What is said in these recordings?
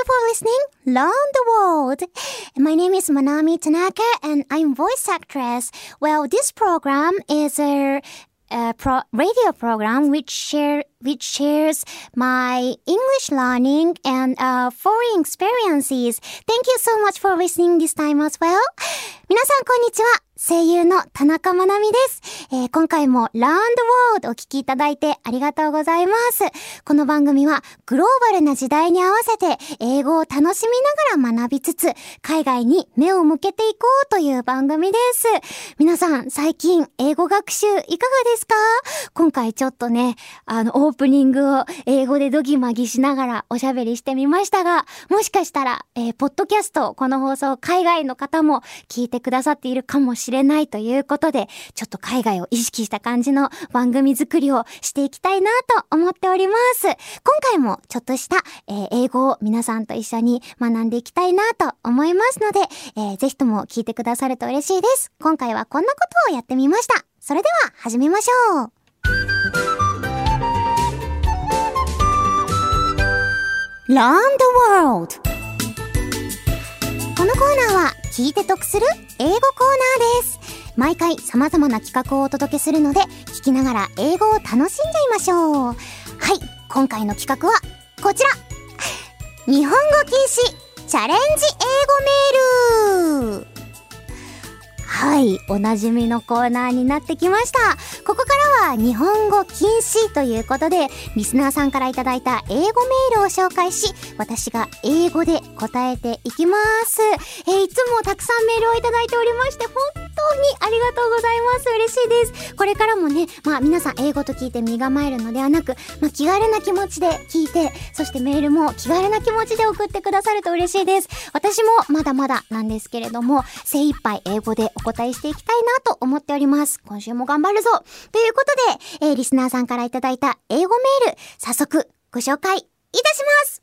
you for listening Learn the World. My name is Manami Tanaka and I'm voice actress. Well, this program is a, a pro- radio program which share which shares my English learning and uh, foreign experiences. Thank you so much for listening this time as well. 皆さんこんにちは。 声優の田中まなみです、えー、今回も Learn the World お聞きいただいてありがとうございます。この番組はグローバルな時代に合わせて英語を楽しみながら学びつつ海外に目を向けていこうという番組です。皆さん最近英語学習いかがですか？今回ちょっとね、あのオープニングを英語でドギマギしながらおしゃべりしてみましたが、もしかしたら、えー、ポッドキャスト、この放送海外の方も聞いてくださっているかもしれないれないということで、ちょっと海外を意識した感じの番組作りをしていきたいなと思っております。今回もちょっとした、えー、英語を皆さんと一緒に学んでいきたいなと思いますので、えー、ぜひとも聞いてくださると嬉しいです。今回はこんなことをやってみました。それでは始めましょう。Learn the World このコーナーは聞いて得する英語コーナーです。毎回様々な企画をお届けするので、聞きながら英語を楽しんじゃいましょう。はい、今回の企画はこちら日本語禁止チャレンジ英語メールはい、おなじみのコーナーになってきました。ここからは日本語禁止ということで、リスナーさんからいただいた英語メールを紹介し、私が英語で答えていきます。えー、いつもたくさんメールをいただいておりまして、本当にありがとうございます。嬉しいです。これからもね、まあ皆さん英語と聞いて身構えるのではなく、まあ気軽な気持ちで聞いて、そしてメールも気軽な気持ちで送ってくださると嬉しいです。私もまだまだなんですけれども、精一杯英語でお答えしていきたいなと思っております。今週も頑張るぞということで、えー、リスナーさんからいただいた英語メール、早速ご紹介いたします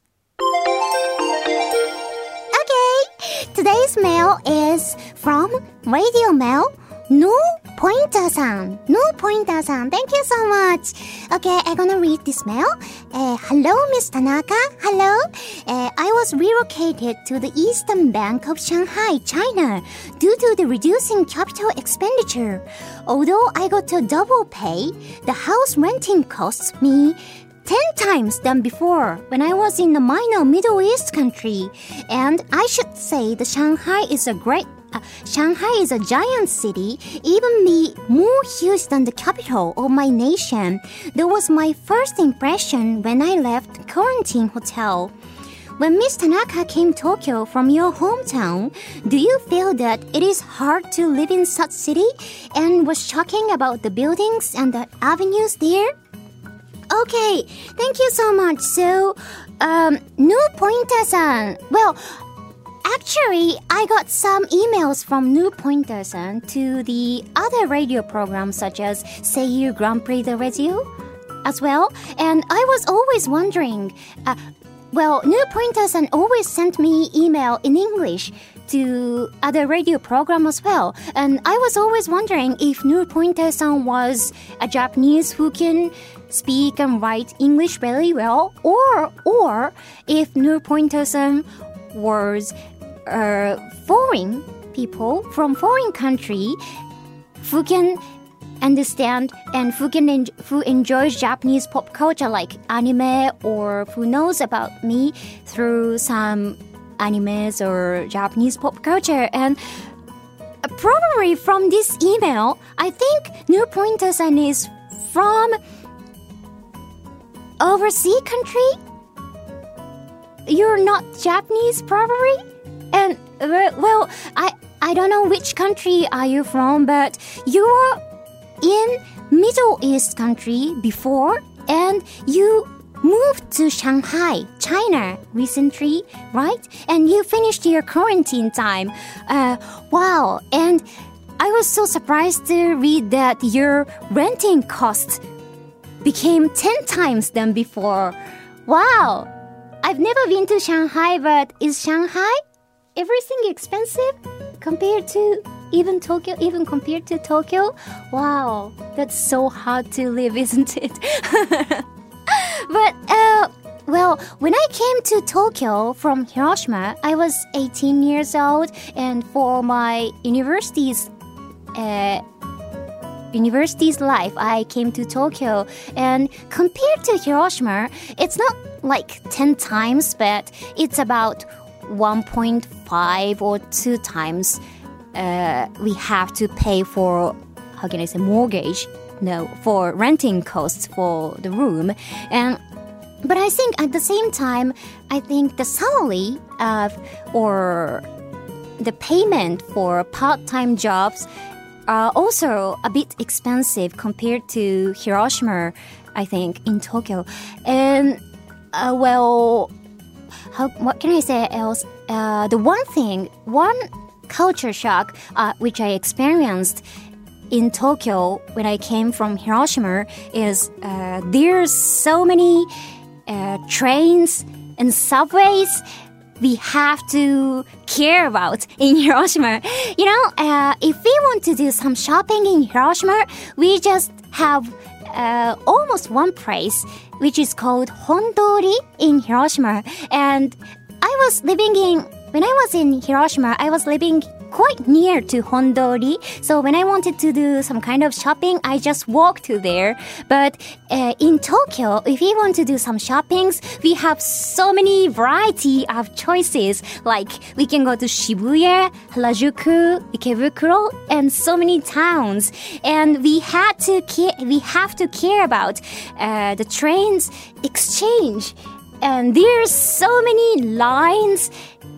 today's mail is from Radio Mail No Pointer san. No Pointer san. Thank you so much. Okay, I'm gonna read this mail. Uh, hello, Miss Tanaka. Hello. Uh, I was relocated to the Eastern Bank of Shanghai, China, due to the reducing capital expenditure. Although I got a double pay, the house renting costs me 10 times than before when I was in a minor Middle East country. And I should say that Shanghai is a great uh, Shanghai is a giant city, even me more huge than the capital of my nation. That was my first impression when I left quarantine hotel. When Miss Tanaka came to Tokyo from your hometown, do you feel that it is hard to live in such city and was shocking about the buildings and the avenues there? Okay, thank you so much. So, um, no pointer-san. Well, Actually, I got some emails from New Pointers to the other radio programs such as Seiyu Grand Prix de Radio as well. And I was always wondering, uh, well, New Pointers always sent me email in English to other radio program as well. And I was always wondering if New Pointers was a Japanese who can speak and write English very well, or or if New Pointers was uh, foreign people from foreign country who can understand and who can en- who enjoys Japanese pop culture like anime or who knows about me through some animes or Japanese pop culture. And probably from this email I think New Pointers and is from overseas country you're not Japanese probably and well, I I don't know which country are you from, but you were in Middle East country before, and you moved to Shanghai, China recently, right? And you finished your quarantine time. Uh, wow! And I was so surprised to read that your renting cost became 10 times than before. Wow! I've never been to Shanghai, but is Shanghai everything expensive compared to even Tokyo, even compared to Tokyo. Wow, that's so hard to live, isn't it? but uh, well, when I came to Tokyo from Hiroshima, I was 18 years old, and for my university's uh, university's life, I came to Tokyo. And compared to Hiroshima, it's not like 10 times, but it's about 1.5 or 2 times uh, we have to pay for, how can I say, mortgage? No, for renting costs for the room. And but I think at the same time, I think the salary of or the payment for part-time jobs are also a bit expensive compared to Hiroshima, I think, in Tokyo. And, uh, well, how, what can I say else? Uh, the one thing, one culture shock uh, which I experienced in Tokyo when I came from Hiroshima is uh, there's so many uh, trains and subways we have to care about in Hiroshima. You know, uh, if we want to do some shopping in Hiroshima, we just have uh, almost one place, which is called Hondori in Hiroshima. And I was living in, when I was in Hiroshima, I was living quite near to Hondori. So when I wanted to do some kind of shopping, I just walked to there. But uh, in Tokyo, if we want to do some shoppings, we have so many variety of choices. Like we can go to Shibuya, Harajuku, Ikebukuro, and so many towns. And we had to care, we have to care about uh, the trains exchange and there's so many lines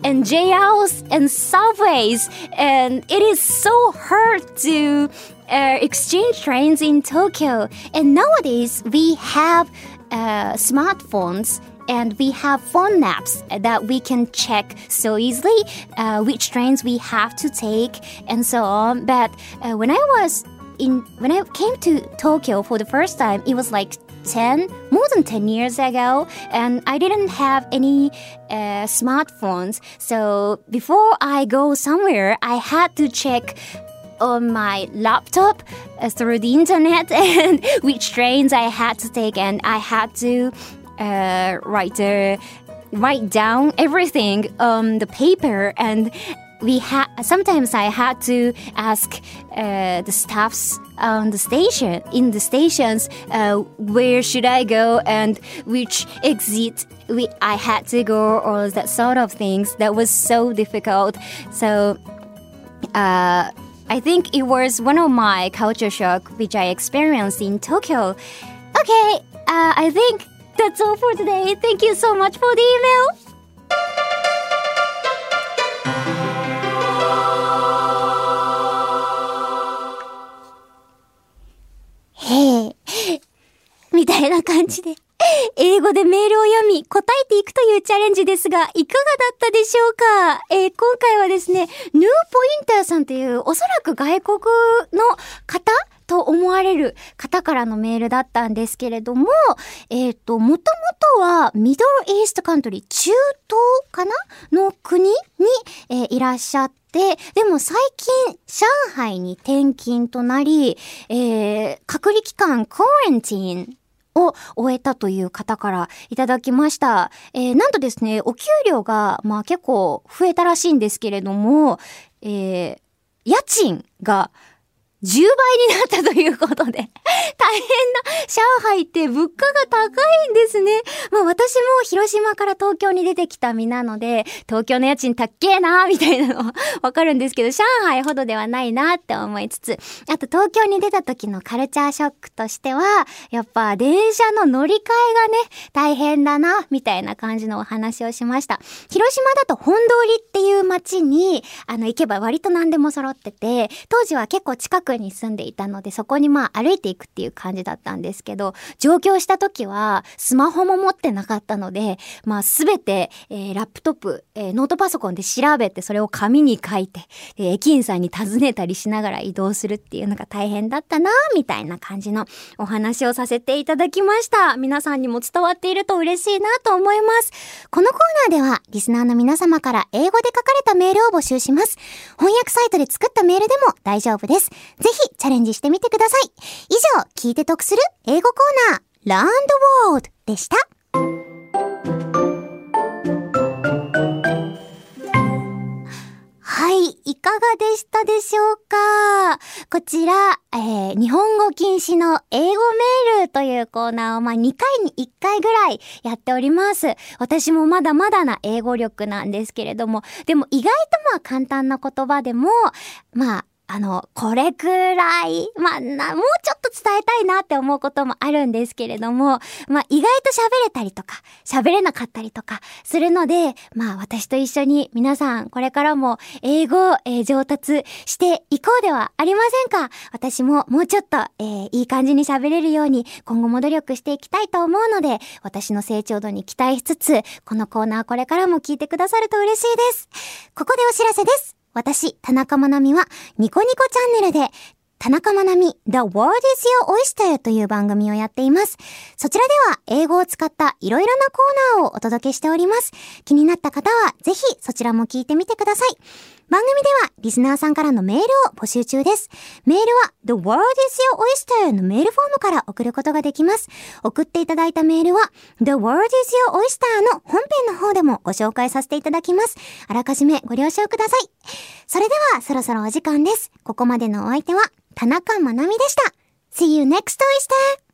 and JRs and subways, and it is so hard to uh, exchange trains in Tokyo. And nowadays, we have uh, smartphones and we have phone apps that we can check so easily uh, which trains we have to take and so on. But uh, when I was in when I came to Tokyo for the first time, it was like 10 more than 10 years ago and i didn't have any uh, smartphones. So before i go somewhere i had to check on my laptop uh, through the internet and which trains i had to take and i had to uh, write uh, write down everything on the paper and we had sometimes I had to ask uh, the staffs on the station in the stations uh, where should I go and which exit we I had to go or that sort of things. That was so difficult. So uh, I think it was one of my culture shock which I experienced in Tokyo. Okay uh, I think that's all for today. Thank you so much for the email いな感じで、英語でメールを読み、答えていくというチャレンジですが、いかがだったでしょうか？えー、今回はですね、ヌーポインターさんという、おそらく外国の方？と思われる方からのメールだったんですけれども、えっ、ー、と、もともとはミドルイーストカントリー、中東かなの国に、えー、いらっしゃって、でも最近、上海に転勤となり、えー、隔離期間、コーレンティンを終えたという方からいただきました。えー、なんとですね、お給料が、まあ結構増えたらしいんですけれども、えー、家賃が10倍になったということで 大変な上海って物価が高いんですね。まあ私も広島から東京に出てきた身なので、東京の家賃たっけえなーみたいなの わかるんですけど、上海ほどではないなって思いつつ、あと東京に出た時のカルチャーショックとしては、やっぱ電車の乗り換えがね、大変だな、みたいな感じのお話をしました。広島だと本通りっていう街に、あの、行けば割と何でも揃ってて、当時は結構近く区に住んでいたので、そこにまあ歩いていくっていう感じだったんですけど、上京した時はスマホも持ってなかったので、まあすべて、えー、ラップトップ、えー、ノートパソコンで調べて、それを紙に書いて、えー、駅員さんに尋ねたりしながら移動するっていうのが大変だったな、みたいな感じのお話をさせていただきました。皆さんにも伝わっていると嬉しいなと思います。このコーナーでは、リスナーの皆様から英語で書かれたメールを募集します。翻訳サイトで作ったメールでも大丈夫です。ぜひチャレンジしてみてください。以上、聞いて得する英語コーナー、ランドワールドでした。はい、いかがでしたでしょうか？こちら、えー、日本語禁止の英語メールというコーナーを、まあ、2回に1回ぐらいやっております。私もまだまだな英語力なんですけれども、でも意外とまあ簡単な言葉でも、まあ、あの、これくらい、まあ、な、もうちょっと伝えたいなって思うこともあるんですけれども、まあ、意外と喋れたりとか、喋れなかったりとかするので、まあ、私と一緒に皆さん、これからも英語、えー、上達していこうではありませんか？私ももうちょっと、えー、いい感じに喋れるように、今後も努力していきたいと思うので、私の成長度に期待しつつ、このコーナーこれからも聞いてくださると嬉しいです。ここでお知らせです。私、田中まなみは、ニコニコチャンネルで、田中まなみ The World is Your Oyster という番組をやっています。そちらでは英語を使ったいろいろなコーナーをお届けしております。気になった方はぜひそちらも聞いてみてください。番組ではリスナーさんからのメールを募集中です。メールは The World is Your Oyster のメールフォームから送ることができます。送っていただいたメールは The World is Your Oyster の本編の方でもご紹介させていただきます。あらかじめご了承ください。それではそろそろお時間です。ここまでのお相手は田中まなみでした。See you next Oyster!